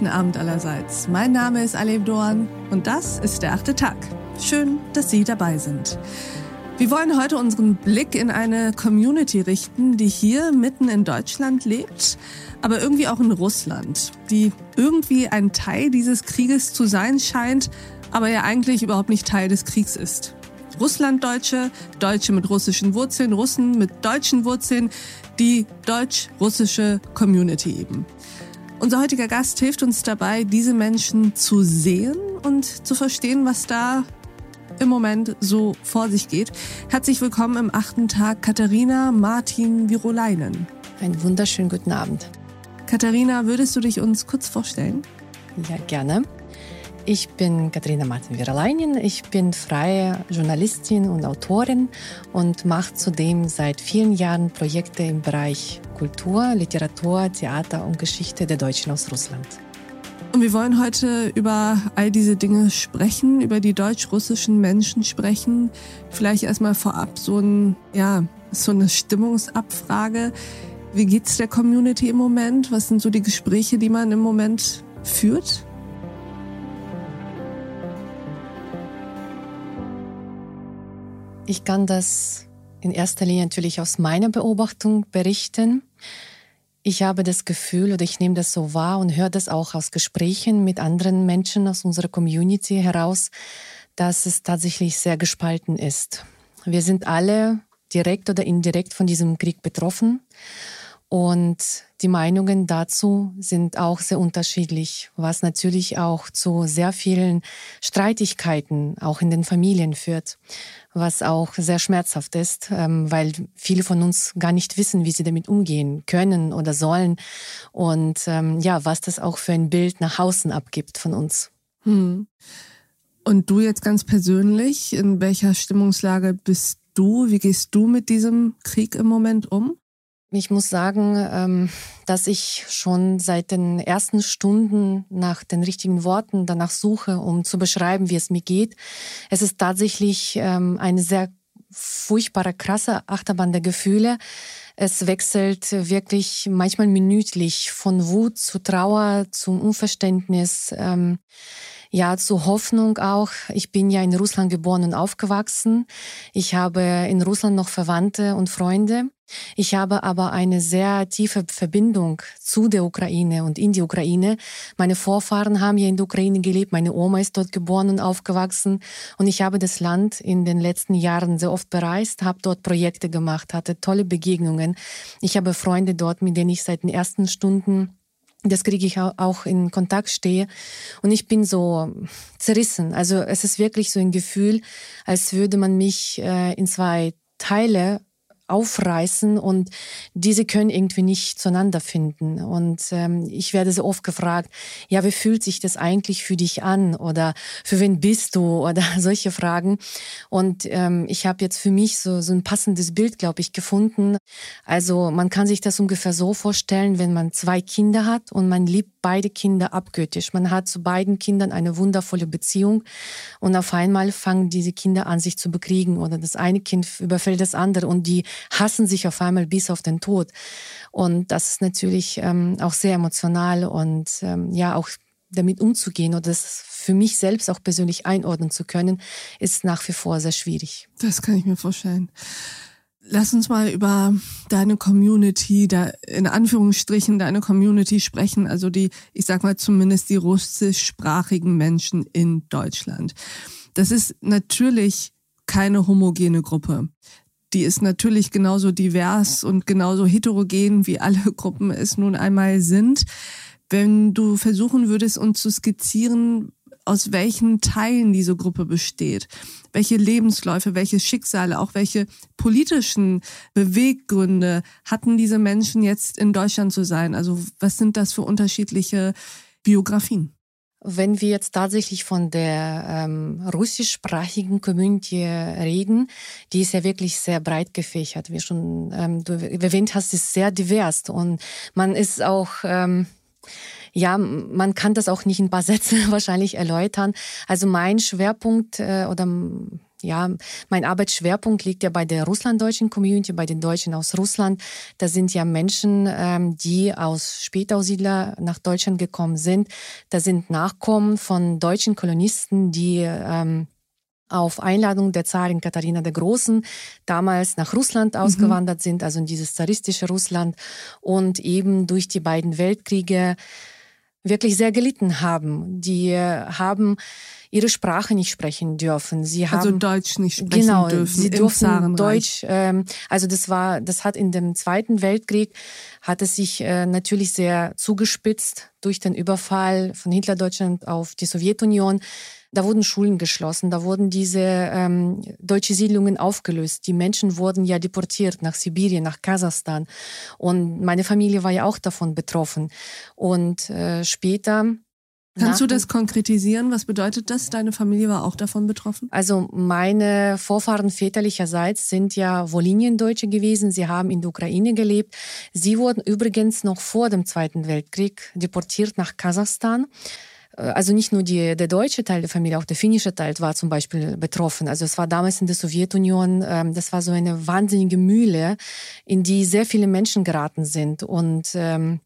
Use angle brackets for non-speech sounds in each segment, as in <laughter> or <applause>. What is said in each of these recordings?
guten Abend allerseits. Mein Name ist Alev Doan und das ist der achte Tag. Schön, dass Sie dabei sind. Wir wollen heute unseren Blick in eine Community richten, die hier mitten in Deutschland lebt, aber irgendwie auch in Russland, die irgendwie ein Teil dieses Krieges zu sein scheint, aber ja eigentlich überhaupt nicht Teil des Kriegs ist. Russlanddeutsche, Deutsche mit russischen Wurzeln, Russen mit deutschen Wurzeln, die deutsch-russische Community eben. Unser heutiger Gast hilft uns dabei, diese Menschen zu sehen und zu verstehen, was da im Moment so vor sich geht. Herzlich willkommen im achten Tag Katharina Martin Virolainen. Einen wunderschönen guten Abend. Katharina, würdest du dich uns kurz vorstellen? Ja, gerne. Ich bin Katharina Martin-Viralainen. Ich bin freie Journalistin und Autorin und mache zudem seit vielen Jahren Projekte im Bereich Kultur, Literatur, Theater und Geschichte der Deutschen aus Russland. Und wir wollen heute über all diese Dinge sprechen, über die deutsch-russischen Menschen sprechen. Vielleicht erstmal vorab so ein, ja, so eine Stimmungsabfrage. Wie geht's der Community im Moment? Was sind so die Gespräche, die man im Moment führt? Ich kann das in erster Linie natürlich aus meiner Beobachtung berichten. Ich habe das Gefühl oder ich nehme das so wahr und höre das auch aus Gesprächen mit anderen Menschen aus unserer Community heraus, dass es tatsächlich sehr gespalten ist. Wir sind alle direkt oder indirekt von diesem Krieg betroffen und die Meinungen dazu sind auch sehr unterschiedlich, was natürlich auch zu sehr vielen Streitigkeiten auch in den Familien führt was auch sehr schmerzhaft ist, ähm, weil viele von uns gar nicht wissen, wie sie damit umgehen können oder sollen und ähm, ja, was das auch für ein Bild nach außen abgibt von uns. Hm. Und du jetzt ganz persönlich, in welcher Stimmungslage bist du? Wie gehst du mit diesem Krieg im Moment um? Ich muss sagen, ähm, dass ich schon seit den ersten Stunden nach den richtigen Worten danach suche, um zu beschreiben, wie es mir geht. Es ist tatsächlich ähm, eine sehr furchtbare, krasse Achterbahn der Gefühle. Es wechselt wirklich manchmal minütlich von Wut zu Trauer, zum Unverständnis. Ähm, ja, zur Hoffnung auch. Ich bin ja in Russland geboren und aufgewachsen. Ich habe in Russland noch Verwandte und Freunde. Ich habe aber eine sehr tiefe Verbindung zu der Ukraine und in die Ukraine. Meine Vorfahren haben ja in der Ukraine gelebt. Meine Oma ist dort geboren und aufgewachsen. Und ich habe das Land in den letzten Jahren sehr oft bereist, habe dort Projekte gemacht, hatte tolle Begegnungen. Ich habe Freunde dort, mit denen ich seit den ersten Stunden das kriege ich auch in Kontakt stehe. Und ich bin so zerrissen. Also es ist wirklich so ein Gefühl, als würde man mich äh, in zwei Teile aufreißen und diese können irgendwie nicht zueinander finden. Und ähm, ich werde so oft gefragt, ja, wie fühlt sich das eigentlich für dich an oder für wen bist du <laughs> oder solche Fragen. Und ähm, ich habe jetzt für mich so, so ein passendes Bild, glaube ich, gefunden. Also man kann sich das ungefähr so vorstellen, wenn man zwei Kinder hat und man liebt beide Kinder abgöttisch. Man hat zu beiden Kindern eine wundervolle Beziehung und auf einmal fangen diese Kinder an, sich zu bekriegen oder das eine Kind überfällt das andere und die hassen sich auf einmal bis auf den Tod. Und das ist natürlich ähm, auch sehr emotional und ähm, ja, auch damit umzugehen oder das für mich selbst auch persönlich einordnen zu können, ist nach wie vor sehr schwierig. Das kann ich mir vorstellen. Lass uns mal über deine Community, da in Anführungsstrichen deine Community sprechen, also die, ich sag mal zumindest die russischsprachigen Menschen in Deutschland. Das ist natürlich keine homogene Gruppe. Die ist natürlich genauso divers und genauso heterogen, wie alle <laughs> Gruppen es nun einmal sind. Wenn du versuchen würdest, uns zu skizzieren, aus welchen Teilen diese Gruppe besteht, welche Lebensläufe, welche Schicksale, auch welche politischen Beweggründe hatten diese Menschen jetzt in Deutschland zu sein? Also was sind das für unterschiedliche Biografien? Wenn wir jetzt tatsächlich von der ähm, russischsprachigen Community reden, die ist ja wirklich sehr breit gefächert. Wie schon ähm, du erwähnt hast, ist sehr divers und man ist auch ähm, ja, man kann das auch nicht in ein paar <laughs> Sätze wahrscheinlich erläutern. Also mein Schwerpunkt äh, oder ja, mein Arbeitsschwerpunkt liegt ja bei der russlanddeutschen Community, bei den Deutschen aus Russland. Da sind ja Menschen, ähm, die aus Spätaussiedler nach Deutschland gekommen sind. Da sind Nachkommen von deutschen Kolonisten, die ähm, auf Einladung der Zarin Katharina der Großen damals nach Russland mhm. ausgewandert mhm. sind, also in dieses zaristische Russland und eben durch die beiden Weltkriege wirklich sehr gelitten haben. Die haben ihre Sprache nicht sprechen dürfen. Sie also haben also Deutsch nicht sprechen genau, dürfen. Sie durften Deutsch. Ähm, also das war, das hat in dem Zweiten Weltkrieg hat es sich äh, natürlich sehr zugespitzt durch den Überfall von Hitlerdeutschland auf die Sowjetunion. Da wurden Schulen geschlossen, da wurden diese ähm, deutsche Siedlungen aufgelöst. Die Menschen wurden ja deportiert nach Sibirien, nach Kasachstan. Und meine Familie war ja auch davon betroffen. Und äh, später Kannst du das konkretisieren? Was bedeutet das? Deine Familie war auch davon betroffen? Also meine Vorfahren väterlicherseits sind ja Woliniendeutsche gewesen. Sie haben in der Ukraine gelebt. Sie wurden übrigens noch vor dem Zweiten Weltkrieg deportiert nach Kasachstan. Äh, also nicht nur die, der deutsche Teil der Familie, auch der finnische Teil war zum Beispiel betroffen. Also es war damals in der Sowjetunion, ähm, das war so eine wahnsinnige Mühle, in die sehr viele Menschen geraten sind. Und ähm,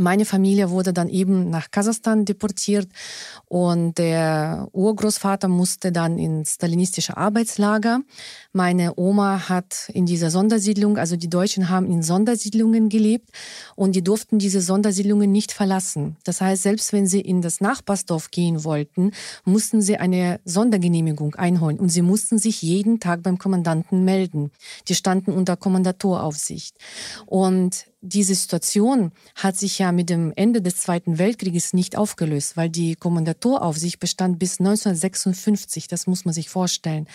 meine Familie wurde dann eben nach Kasachstan deportiert und der Urgroßvater musste dann ins stalinistische Arbeitslager. Meine Oma hat in dieser Sondersiedlung, also die Deutschen haben in Sondersiedlungen gelebt und die durften diese Sondersiedlungen nicht verlassen. Das heißt, selbst wenn sie in das Nachbarsdorf gehen wollten, mussten sie eine Sondergenehmigung einholen und sie mussten sich jeden Tag beim Kommandanten melden. Die standen unter Kommandatoraufsicht. Und diese Situation hat sich ja mit dem Ende des Zweiten Weltkrieges nicht aufgelöst, weil die Kommandatoraufsicht bestand bis 1956, das muss man sich vorstellen.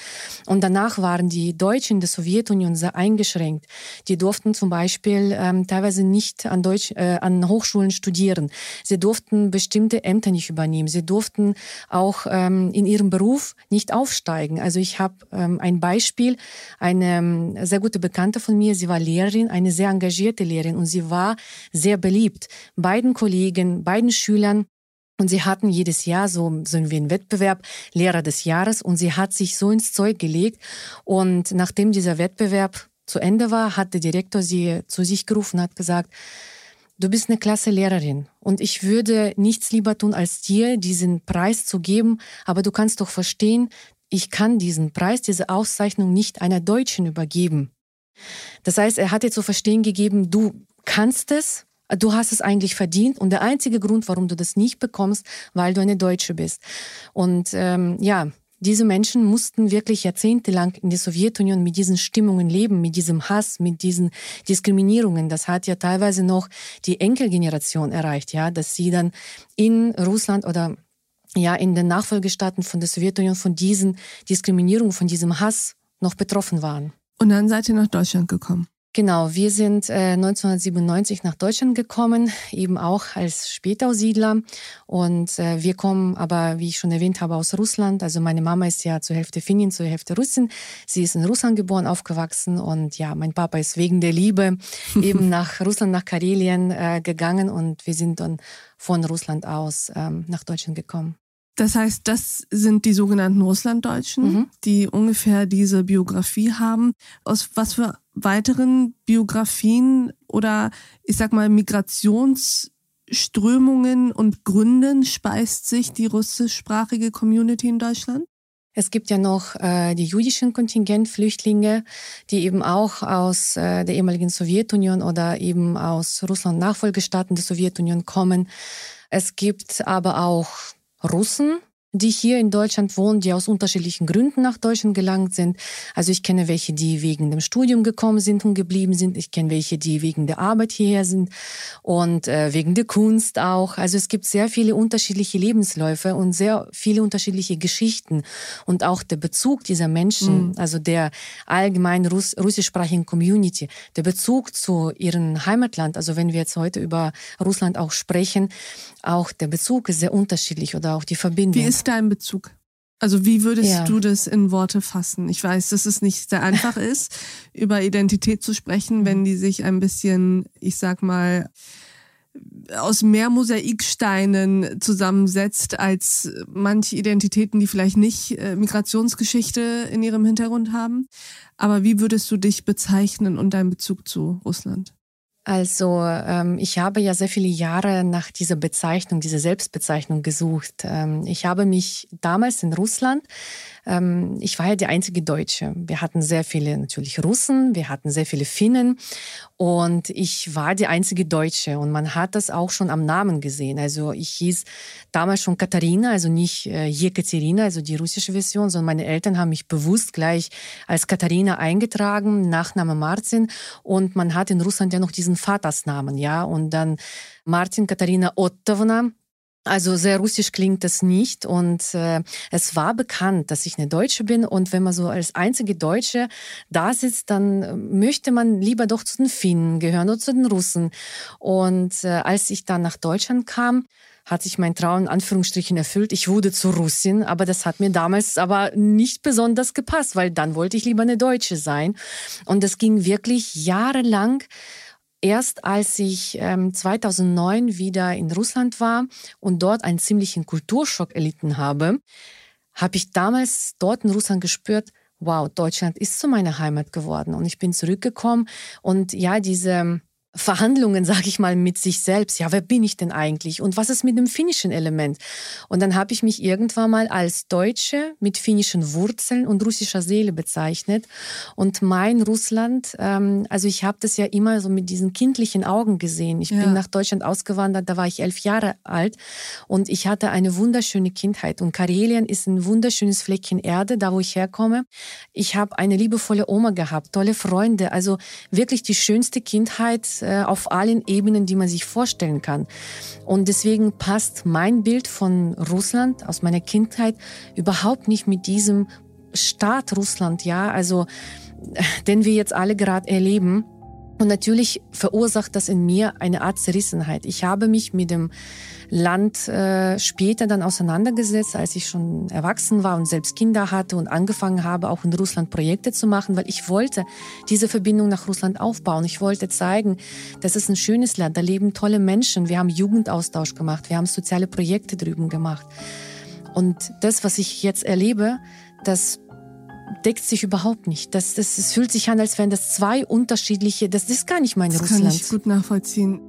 Und danach waren die Deutschen in der Sowjetunion sehr eingeschränkt. Die durften zum Beispiel ähm, teilweise nicht an, Deutsch, äh, an Hochschulen studieren. Sie durften bestimmte Ämter nicht übernehmen. Sie durften auch ähm, in ihrem Beruf nicht aufsteigen. Also ich habe ähm, ein Beispiel, eine ähm, sehr gute Bekannte von mir, sie war Lehrerin, eine sehr engagierte Lehrerin und sie war sehr beliebt. Beiden Kollegen, beiden Schülern. Und sie hatten jedes Jahr so, so einen Wettbewerb Lehrer des Jahres und sie hat sich so ins Zeug gelegt. Und nachdem dieser Wettbewerb zu Ende war, hat der Direktor sie zu sich gerufen und hat gesagt, du bist eine klasse Lehrerin und ich würde nichts lieber tun, als dir diesen Preis zu geben, aber du kannst doch verstehen, ich kann diesen Preis, diese Auszeichnung nicht einer Deutschen übergeben. Das heißt, er hat dir zu verstehen gegeben, du kannst es, du hast es eigentlich verdient und der einzige Grund, warum du das nicht bekommst, weil du eine Deutsche bist. Und ähm, ja, diese Menschen mussten wirklich jahrzehntelang in der Sowjetunion mit diesen Stimmungen leben, mit diesem Hass, mit diesen Diskriminierungen. Das hat ja teilweise noch die Enkelgeneration erreicht, ja, dass sie dann in Russland oder ja in den Nachfolgestaaten von der Sowjetunion von diesen Diskriminierungen, von diesem Hass noch betroffen waren. Und dann seid ihr nach Deutschland gekommen. Genau, wir sind äh, 1997 nach Deutschland gekommen, eben auch als Spätaussiedler. Und äh, wir kommen aber, wie ich schon erwähnt habe, aus Russland. Also meine Mama ist ja zur Hälfte Finnin, zur Hälfte Russin. Sie ist in Russland geboren, aufgewachsen. Und ja, mein Papa ist wegen der Liebe <laughs> eben nach Russland, nach Karelien äh, gegangen. Und wir sind dann von Russland aus ähm, nach Deutschland gekommen. Das heißt, das sind die sogenannten Russlanddeutschen, mhm. die ungefähr diese Biografie haben. Aus was für weiteren Biografien oder ich sag mal Migrationsströmungen und Gründen speist sich die russischsprachige Community in Deutschland? Es gibt ja noch äh, die jüdischen Kontingentflüchtlinge, die eben auch aus äh, der ehemaligen Sowjetunion oder eben aus Russland Nachfolgestaaten der Sowjetunion kommen. Es gibt aber auch Russen, die hier in Deutschland wohnen, die aus unterschiedlichen Gründen nach Deutschland gelangt sind. Also ich kenne welche, die wegen dem Studium gekommen sind und geblieben sind. Ich kenne welche, die wegen der Arbeit hierher sind und äh, wegen der Kunst auch. Also es gibt sehr viele unterschiedliche Lebensläufe und sehr viele unterschiedliche Geschichten. Und auch der Bezug dieser Menschen, mhm. also der allgemeinen Russ russischsprachigen Community, der Bezug zu ihrem Heimatland, also wenn wir jetzt heute über Russland auch sprechen, auch der Bezug ist sehr unterschiedlich oder auch die Verbindung. Wie ist dein Bezug? Also wie würdest ja. du das in Worte fassen? Ich weiß, dass es nicht sehr einfach <laughs> ist, über Identität zu sprechen, wenn die sich ein bisschen, ich sag mal, aus mehr Mosaiksteinen zusammensetzt als manche Identitäten, die vielleicht nicht äh, Migrationsgeschichte in ihrem Hintergrund haben. Aber wie würdest du dich bezeichnen und deinen Bezug zu Russland? Also ähm, ich habe ja sehr viele Jahre nach dieser Bezeichnung, dieser Selbstbezeichnung gesucht. Ähm, ich habe mich damals in Russland ähm, ich war ja die einzige Deutsche. Wir hatten sehr viele natürlich Russen, wir hatten sehr viele Finnen und ich war die einzige Deutsche und man hat das auch schon am Namen gesehen. Also ich hieß damals schon Katharina, also nicht äh, Jekaterina, also die russische Version, sondern meine Eltern haben mich bewusst gleich als Katharina eingetragen, Nachname Martin und man hat in Russland ja noch diesen Vatersnamen, ja, und dann Martin Katharina Ottovna, also sehr russisch klingt das nicht und äh, es war bekannt, dass ich eine Deutsche bin und wenn man so als einzige Deutsche da sitzt, dann möchte man lieber doch zu den Finnen gehören oder zu den Russen. Und äh, als ich dann nach Deutschland kam, hat sich mein Traum in Anführungsstrichen erfüllt. Ich wurde zu Russin, aber das hat mir damals aber nicht besonders gepasst, weil dann wollte ich lieber eine Deutsche sein. Und das ging wirklich jahrelang erst als ich ähm, 2009 wieder in Russland war und dort einen ziemlichen Kulturschock erlitten habe, habe ich damals dort in Russland gespürt, wow, Deutschland ist zu meiner Heimat geworden. Und ich bin zurückgekommen und ja, diese Verhandlungen, sage ich mal, mit sich selbst. Ja, wer bin ich denn eigentlich? Und was ist mit dem finnischen Element? Und dann habe ich mich irgendwann mal als Deutsche mit finnischen Wurzeln und russischer Seele bezeichnet. Und mein Russland, ähm, also ich habe das ja immer so mit diesen kindlichen Augen gesehen. Ich ja. bin nach Deutschland ausgewandert, da war ich elf Jahre alt und ich hatte eine wunderschöne Kindheit. Und Karelien ist ein wunderschönes Fleckchen Erde, da wo ich herkomme. Ich habe eine liebevolle Oma gehabt, tolle Freunde, also wirklich die schönste Kindheit äh, auf allen Ebenen, die man sich vorstellen kann. Und deswegen passt mein Bild von Russland aus meiner Kindheit überhaupt nicht mit diesem Staat Russland, ja, also <laughs> den wir jetzt alle gerade erleben. Und natürlich verursacht das in mir eine Art Zerrissenheit. Ich habe mich mit dem Land äh, später dann auseinandergesetzt, als ich schon erwachsen war und selbst Kinder hatte und angefangen habe, auch in Russland Projekte zu machen, weil ich wollte diese Verbindung nach Russland aufbauen. Ich wollte zeigen, das ist ein schönes Land, da leben tolle Menschen. Wir haben Jugendaustausch gemacht, wir haben soziale Projekte drüben gemacht. Und das, was ich jetzt erlebe, das deckt sich überhaupt nicht. Das, das, das fühlt sich an, als wären das zwei unterschiedliche, das, das ist gar nicht mein das Russland. Das kann ich gut nachvollziehen.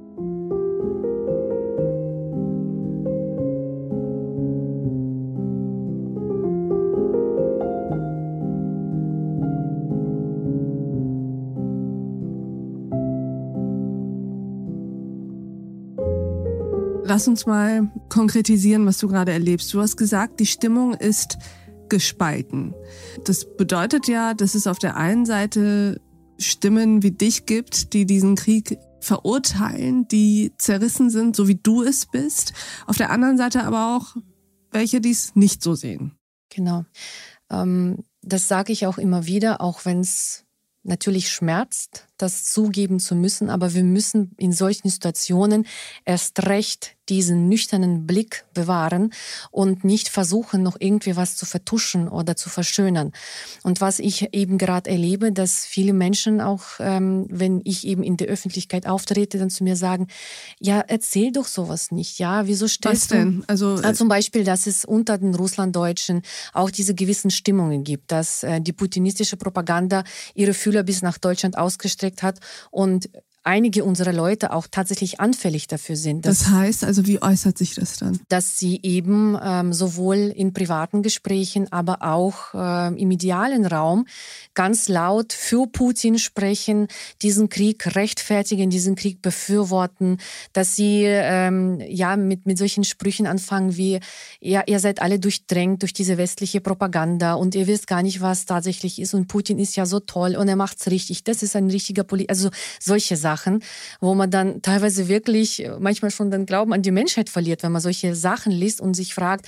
Lass uns mal konkretisieren, was du gerade erlebst. Du hast gesagt, die Stimmung ist gespalten. Das bedeutet ja, dass es auf der einen Seite Stimmen wie dich gibt, die diesen Krieg verurteilen, die zerrissen sind, so wie du es bist. Auf der anderen Seite aber auch welche, die es nicht so sehen. Genau. Ähm, das sage ich auch immer wieder, auch wenn es natürlich schmerzt, das zugeben zu müssen, aber wir müssen in solchen Situationen erst recht diesen nüchternen Blick bewahren und nicht versuchen, noch irgendwie was zu vertuschen oder zu verschönern. Und was ich eben gerade erlebe, dass viele Menschen auch, ähm, wenn ich eben in der Öffentlichkeit auftrete, dann zu mir sagen, ja, erzähl doch sowas nicht, ja, wieso stellst was denn? Also ja, zum Beispiel, dass es unter den Russlanddeutschen auch diese gewissen Stimmungen gibt, dass äh, die putinistische Propaganda ihre Fühler bis nach Deutschland ausgestreckt hat und einige unserer Leute auch tatsächlich anfällig dafür sind. das heißt, also wie äußert sich das dann? Dass sie eben ähm, sowohl in privaten Gesprächen, aber auch äh, im medialen Raum ganz laut für Putin sprechen, diesen Krieg rechtfertigen, diesen Krieg befürworten, dass sie ähm, ja mit, mit solchen Sprüchen anfangen wie, ja, ihr seid alle durchdrängt durch diese westliche Propaganda und ihr wisst gar nicht, was tatsächlich ist und Putin ist ja so toll und er macht's richtig. Das ist ein richtiger Politiker. Also solche Sachen. Sachen, wo man dann teilweise wirklich äh, manchmal schon den Glauben an die Menschheit verliert, wenn man solche Sachen liest und sich fragt,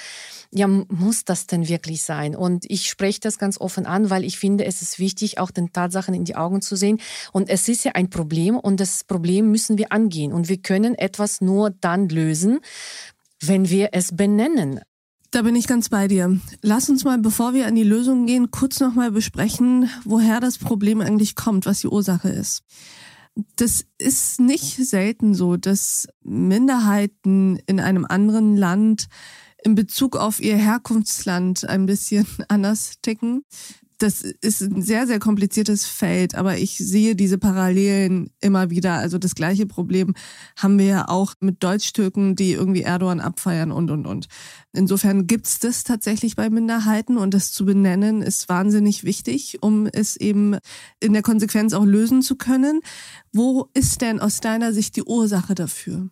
ja, muss das denn wirklich sein? Und ich spreche das ganz offen an, weil ich finde, es ist wichtig, auch den Tatsachen in die Augen zu sehen. Und es ist ja ein Problem und das Problem müssen wir angehen. Und wir können etwas nur dann lösen, wenn wir es benennen. Da bin ich ganz bei dir. Lass uns mal, bevor wir an die Lösung gehen, kurz nochmal besprechen, woher das Problem eigentlich kommt, was die Ursache ist. Das ist nicht selten so, dass Minderheiten in einem anderen Land in Bezug auf ihr Herkunftsland ein bisschen <laughs> anders ticken das ist ein sehr, sehr kompliziertes Feld, aber ich sehe diese Parallelen immer wieder. Also das gleiche Problem haben wir ja auch mit Deutsch-Türken, die irgendwie Erdogan abfeiern und, und, und. Insofern gibt's das tatsächlich bei Minderheiten und das zu benennen ist wahnsinnig wichtig, um es eben in der Konsequenz auch lösen zu können. Wo ist denn aus deiner Sicht die Ursache dafür?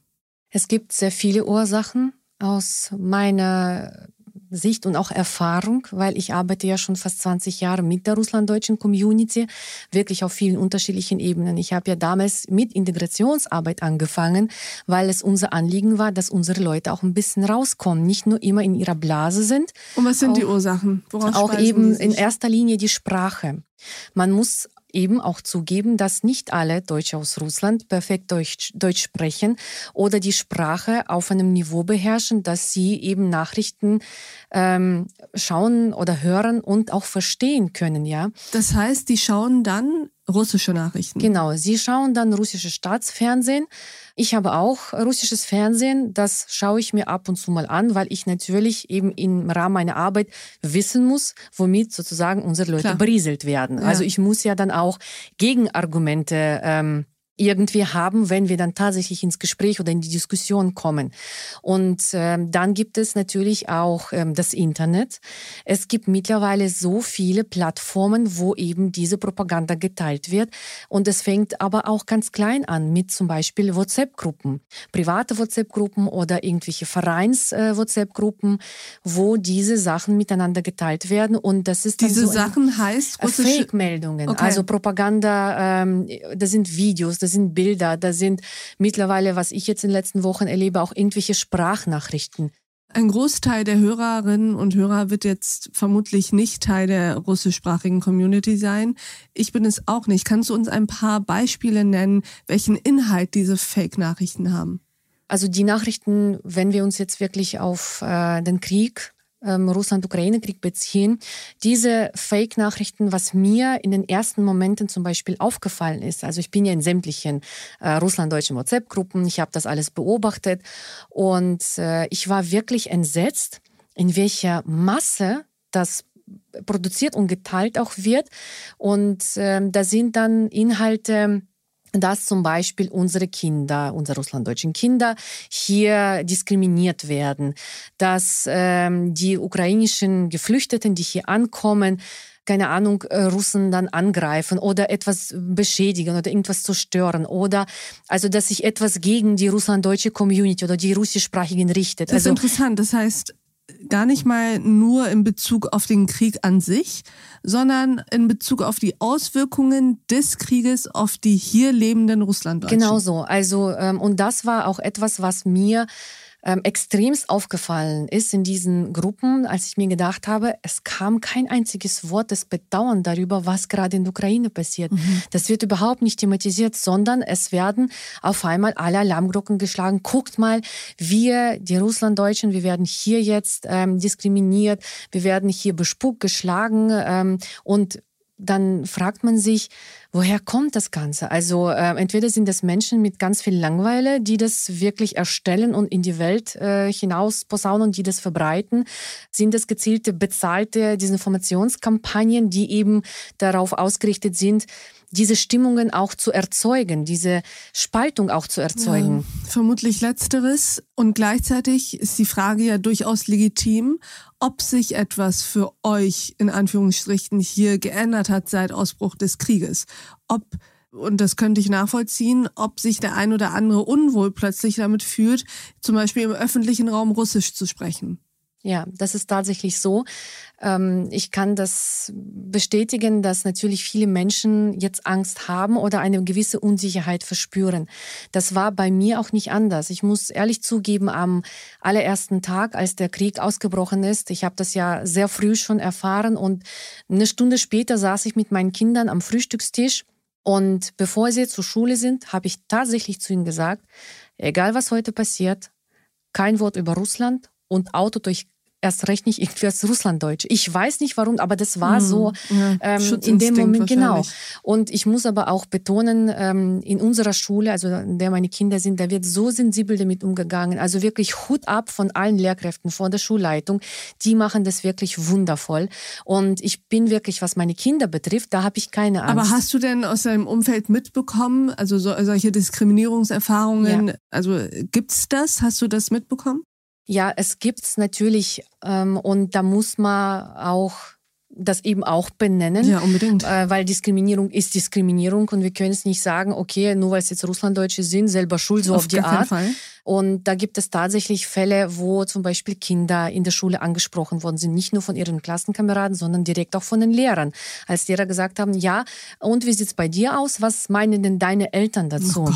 Es gibt sehr viele Ursachen. Aus meiner Sicht und auch Erfahrung, weil ich arbeite ja schon fast 20 Jahre mit der russlanddeutschen Community, wirklich auf vielen unterschiedlichen Ebenen. Ich habe ja damals mit Integrationsarbeit angefangen, weil es unser Anliegen war, dass unsere Leute auch ein bisschen rauskommen, nicht nur immer in ihrer Blase sind. Und was sind auch, die Ursachen? Woraus auch eben in erster Linie die Sprache. Man muss eben auch zugeben, dass nicht alle Deutsche aus Russland perfekt Deutsch, Deutsch sprechen oder die Sprache auf einem Niveau beherrschen, dass sie eben Nachrichten ähm, schauen oder hören und auch verstehen können, ja. Das heißt, die schauen dann russische Nachrichten. Genau, sie schauen dann russisches Staatsfernsehen. Ich habe auch russisches Fernsehen, das schaue ich mir ab und zu mal an, weil ich natürlich eben im Rahmen meiner Arbeit wissen muss, womit sozusagen unsere Leute Klar. berieselt werden. Ja. Also ich muss ja dann auch Gegenargumente ähm, irgendwie haben, wenn wir dann tatsächlich ins Gespräch oder in die Diskussion kommen. Und ähm, dann gibt es natürlich auch ähm, das Internet. Es gibt mittlerweile so viele Plattformen, wo eben diese Propaganda geteilt wird. Und es fängt aber auch ganz klein an mit zum Beispiel WhatsApp-Gruppen, private WhatsApp-Gruppen oder irgendwelche Vereins-WhatsApp-Gruppen, äh, wo diese Sachen miteinander geteilt werden. Und das ist dann diese so Sachen heißt Fake-Meldungen, okay. also Propaganda. Ähm, das sind Videos das sind Bilder, da sind mittlerweile, was ich jetzt in den letzten Wochen erlebe, auch irgendwelche Sprachnachrichten. Ein Großteil der Hörerinnen und Hörer wird jetzt vermutlich nicht Teil der russischsprachigen Community sein. Ich bin es auch nicht. Kannst du uns ein paar Beispiele nennen, welchen Inhalt diese Fake-Nachrichten haben? Also die Nachrichten, wenn wir uns jetzt wirklich auf äh, den Krieg ähm, Russland-Ukraine-Krieg beziehen. Diese Fake-Nachrichten, was mir in den ersten Momenten zum Beispiel aufgefallen ist, also ich bin ja in sämtlichen äh, russlanddeutschen WhatsApp-Gruppen, ich habe das alles beobachtet und äh, ich war wirklich entsetzt, in welcher Masse das produziert und geteilt auch wird. Und äh, da sind dann Inhalte, dass zum Beispiel unsere Kinder, unsere russlanddeutschen Kinder hier diskriminiert werden, dass ähm, die ukrainischen Geflüchteten, die hier ankommen, keine Ahnung, äh, Russen dann angreifen oder etwas beschädigen oder irgendwas zerstören oder also, dass sich etwas gegen die russlanddeutsche Community oder die russischsprachigen richtet. Das ist also, interessant. Das heißt, gar nicht mal nur in Bezug auf den Krieg an sich, sondern in Bezug auf die Auswirkungen des Krieges auf die hier lebenden Russlanddeutschen. Genau so. Also ähm, und das war auch etwas, was mir ähm, extremst aufgefallen ist in diesen Gruppen, als ich mir gedacht habe, es kam kein einziges Wort des Bedauern darüber, was gerade in der Ukraine passiert. Mhm. Das wird überhaupt nicht thematisiert, sondern es werden auf einmal alle Alarmglocken geschlagen. Guckt mal, wir, die Russlanddeutschen, wir werden hier jetzt ähm, diskriminiert, wir werden hier bespuckt, geschlagen ähm, und dann fragt man sich, woher kommt das Ganze? Also äh, entweder sind das Menschen mit ganz viel Langweile, die das wirklich erstellen und in die Welt äh, hinaus posaunen, die das verbreiten. Sind das gezielte, bezahlte Desinformationskampagnen, die eben darauf ausgerichtet sind, diese Stimmungen auch zu erzeugen, diese Spaltung auch zu erzeugen? Ja, vermutlich letzteres. Und gleichzeitig ist die Frage ja durchaus legitim, ob sich etwas für euch in Anführungsstrichen hier geändert hat seit Ausbruch des Krieges. Ob und das könnte ich nachvollziehen, ob sich der ein oder andere unwohl plötzlich damit fühlt, zum Beispiel im öffentlichen Raum Russisch zu sprechen. Ja, das ist tatsächlich so. Ähm, ich kann das bestätigen, dass natürlich viele Menschen jetzt Angst haben oder eine gewisse Unsicherheit verspüren. Das war bei mir auch nicht anders. Ich muss ehrlich zugeben, am allerersten Tag, als der Krieg ausgebrochen ist, ich habe das ja sehr früh schon erfahren und eine Stunde später saß ich mit meinen Kindern am Frühstückstisch und bevor sie zur Schule sind, habe ich tatsächlich zu ihnen gesagt, egal was heute passiert, kein Wort über Russland und Auto durch erst recht nicht irgendwie als Russlanddeutsch. Ich weiß nicht warum, aber das war so hm, ja, ähm, in dem Moment genau. Und ich muss aber auch betonen, ähm, in unserer Schule, also in der meine Kinder sind, da wird so sensibel damit umgegangen. Also wirklich Hut ab von allen Lehrkräften, von der Schulleitung. Die machen das wirklich wundervoll. Und ich bin wirklich, was meine Kinder betrifft, da habe ich keine Angst. Aber hast du denn aus deinem Umfeld mitbekommen, also so, solche Diskriminierungserfahrungen, ja. also gibt's das? Hast du das mitbekommen? Ja, es gibt's natürlich ähm, und da muss man auch das eben auch benennen. Ja, unbedingt. Äh, weil Diskriminierung ist Diskriminierung und wir können es nicht sagen, okay, nur weil es jetzt Russlanddeutsche sind, selber schuld, so auf, auf die Art. Fall. Und da gibt es tatsächlich Fälle, wo zum Beispiel Kinder in der Schule angesprochen worden sind, nicht nur von ihren Klassenkameraden, sondern direkt auch von den Lehrern. Als Lehrer gesagt haben, ja, und wie sieht's bei dir aus? Was meinen denn deine Eltern dazu? Oh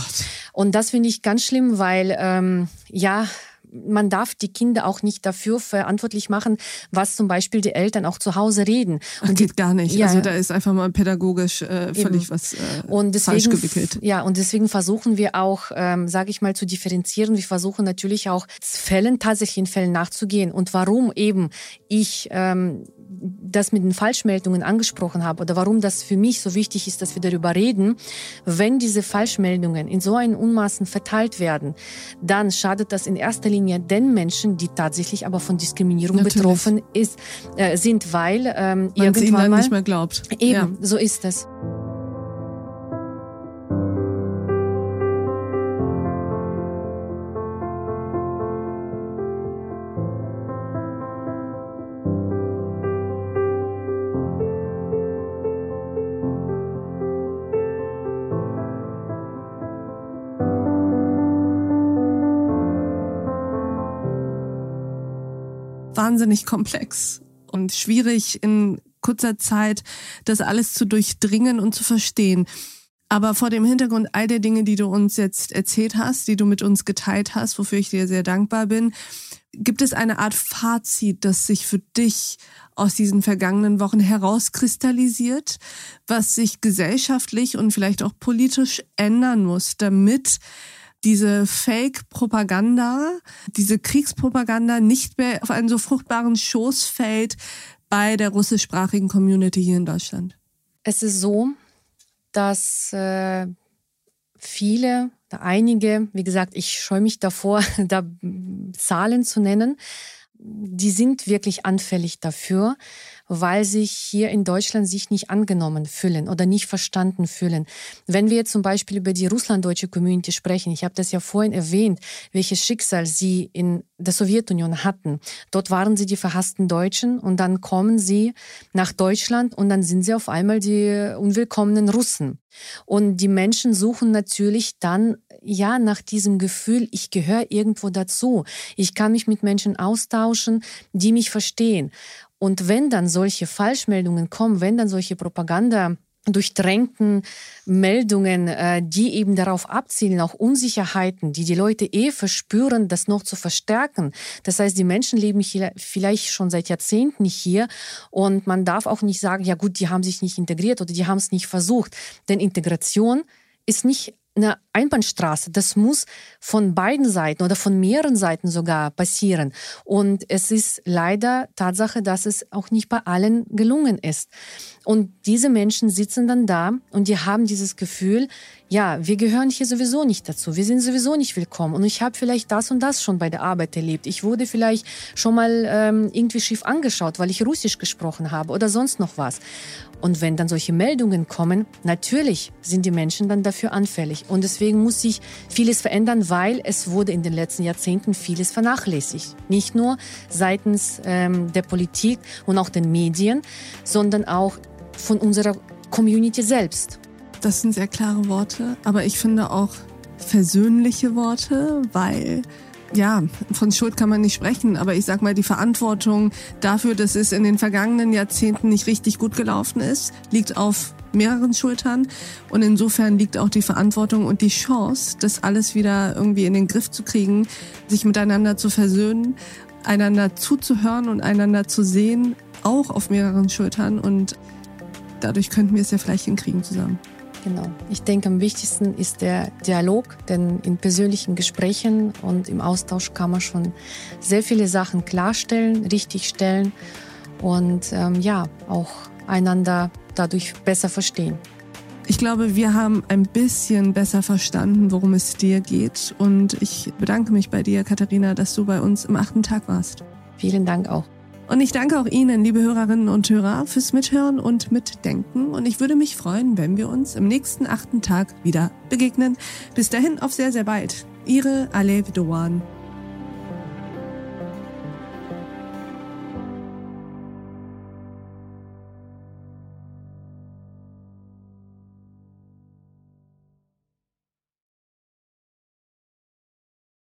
und das finde ich ganz schlimm, weil ähm, ja, man darf die Kinder auch nicht dafür verantwortlich machen, was zum Beispiel die Eltern auch zu Hause reden. Und das geht gar nicht. Ja, also da ist einfach mal pädagogisch äh, völlig eben. was äh, und deswegen, falsch gewickelt. Ja, und deswegen versuchen wir auch, ähm, sage ich mal, zu differenzieren. Wir versuchen natürlich auch Fällen, tatsächlichen Fällen nachzugehen. Und warum eben ich ähm, das mit den Falschmeldungen angesprochen habe oder warum das für mich so wichtig ist, dass wir darüber reden, wenn diese Falschmeldungen in so einem Unmaßen verteilt werden, dann schadet das in erster Linie den Menschen, die tatsächlich aber von Diskriminierung Natürlich. betroffen ist, äh, sind, weil ähm, Man irgendwann ihnen dann mal nicht mehr glaubt. Eben, ja. so ist es. Wahnsinnig komplex und schwierig in kurzer Zeit das alles zu durchdringen und zu verstehen. Aber vor dem Hintergrund all der Dinge, die du uns jetzt erzählt hast, die du mit uns geteilt hast, wofür ich dir sehr dankbar bin, gibt es eine Art Fazit, das sich für dich aus diesen vergangenen Wochen herauskristallisiert, was sich gesellschaftlich und vielleicht auch politisch ändern muss, damit diese Fake-Propaganda, diese Kriegspropaganda nicht mehr auf einen so fruchtbaren Schoß fällt bei der russischsprachigen Community hier in Deutschland? Es ist so, dass äh, viele, einige, wie gesagt, ich scheue mich davor, <laughs> da Zahlen zu nennen, die sind wirklich anfällig dafür, weil sich hier in Deutschland sich nicht angenommen fühlen oder nicht verstanden fühlen. Wenn wir zum Beispiel über die russlanddeutsche Community sprechen, ich habe das ja vorhin erwähnt, welches Schicksal sie in der Sowjetunion hatten. Dort waren sie die verhassten Deutschen und dann kommen sie nach Deutschland und dann sind sie auf einmal die unwillkommenen Russen. Und die Menschen suchen natürlich dann ja nach diesem Gefühl, ich gehöre irgendwo dazu. Ich kann mich mit Menschen austauschen, die mich verstehen. Und wenn dann solche Falschmeldungen kommen, wenn dann solche Propaganda durchdrängten Meldungen, äh, die eben darauf abzielen, auch Unsicherheiten, die die Leute eh verspüren, das noch zu verstärken. Das heißt, die Menschen leben hier vielleicht schon seit Jahrzehnten hier und man darf auch nicht sagen, ja gut, die haben sich nicht integriert oder die haben es nicht versucht. Denn Integration ist nicht eine Einbahnstraße. Das muss von beiden Seiten oder von mehreren Seiten sogar passieren. Und es ist leider Tatsache, dass es auch nicht bei allen gelungen ist. Und diese Menschen sitzen dann da und die haben dieses Gefühl, ja, wir gehören hier sowieso nicht dazu, wir sind sowieso nicht willkommen. Und ich habe vielleicht das und das schon bei der Arbeit erlebt. Ich wurde vielleicht schon mal ähm, irgendwie schief angeschaut, weil ich Russisch gesprochen habe oder sonst noch was. Und wenn dann solche Meldungen kommen, natürlich sind die Menschen dann dafür anfällig. Und deswegen muss sich vieles verändern, weil es wurde in den letzten Jahrzehnten vieles vernachlässigt. Nicht nur seitens ähm, der Politik und auch den Medien, sondern auch von unserer Community selbst. Das sind sehr klare Worte, aber ich finde auch versöhnliche Worte, weil ja, von Schuld kann man nicht sprechen, aber ich sag mal, die Verantwortung dafür, dass es in den vergangenen Jahrzehnten nicht richtig gut gelaufen ist, liegt auf mehreren Schultern. Und insofern liegt auch die Verantwortung und die Chance, das alles wieder irgendwie in den Griff zu kriegen, sich miteinander zu versöhnen, einander zuzuhören und einander zu sehen, auch auf mehreren Schultern. Und dadurch könnten wir es ja vielleicht hinkriegen zusammen. Genau. Ich denke, am wichtigsten ist der Dialog, denn in persönlichen Gesprächen und im Austausch kann man schon sehr viele Sachen klarstellen, richtigstellen und ähm, ja, auch einander dadurch besser verstehen. Ich glaube, wir haben ein bisschen besser verstanden, worum es dir geht. Und ich bedanke mich bei dir, Katharina, dass du bei uns im achten Tag warst. Vielen Dank auch. Und ich danke auch Ihnen, liebe Hörerinnen und Hörer, fürs Mithören und Mitdenken. Und ich würde mich freuen, wenn wir uns im nächsten achten Tag wieder begegnen. Bis dahin auf sehr, sehr bald. Ihre Alev Doan.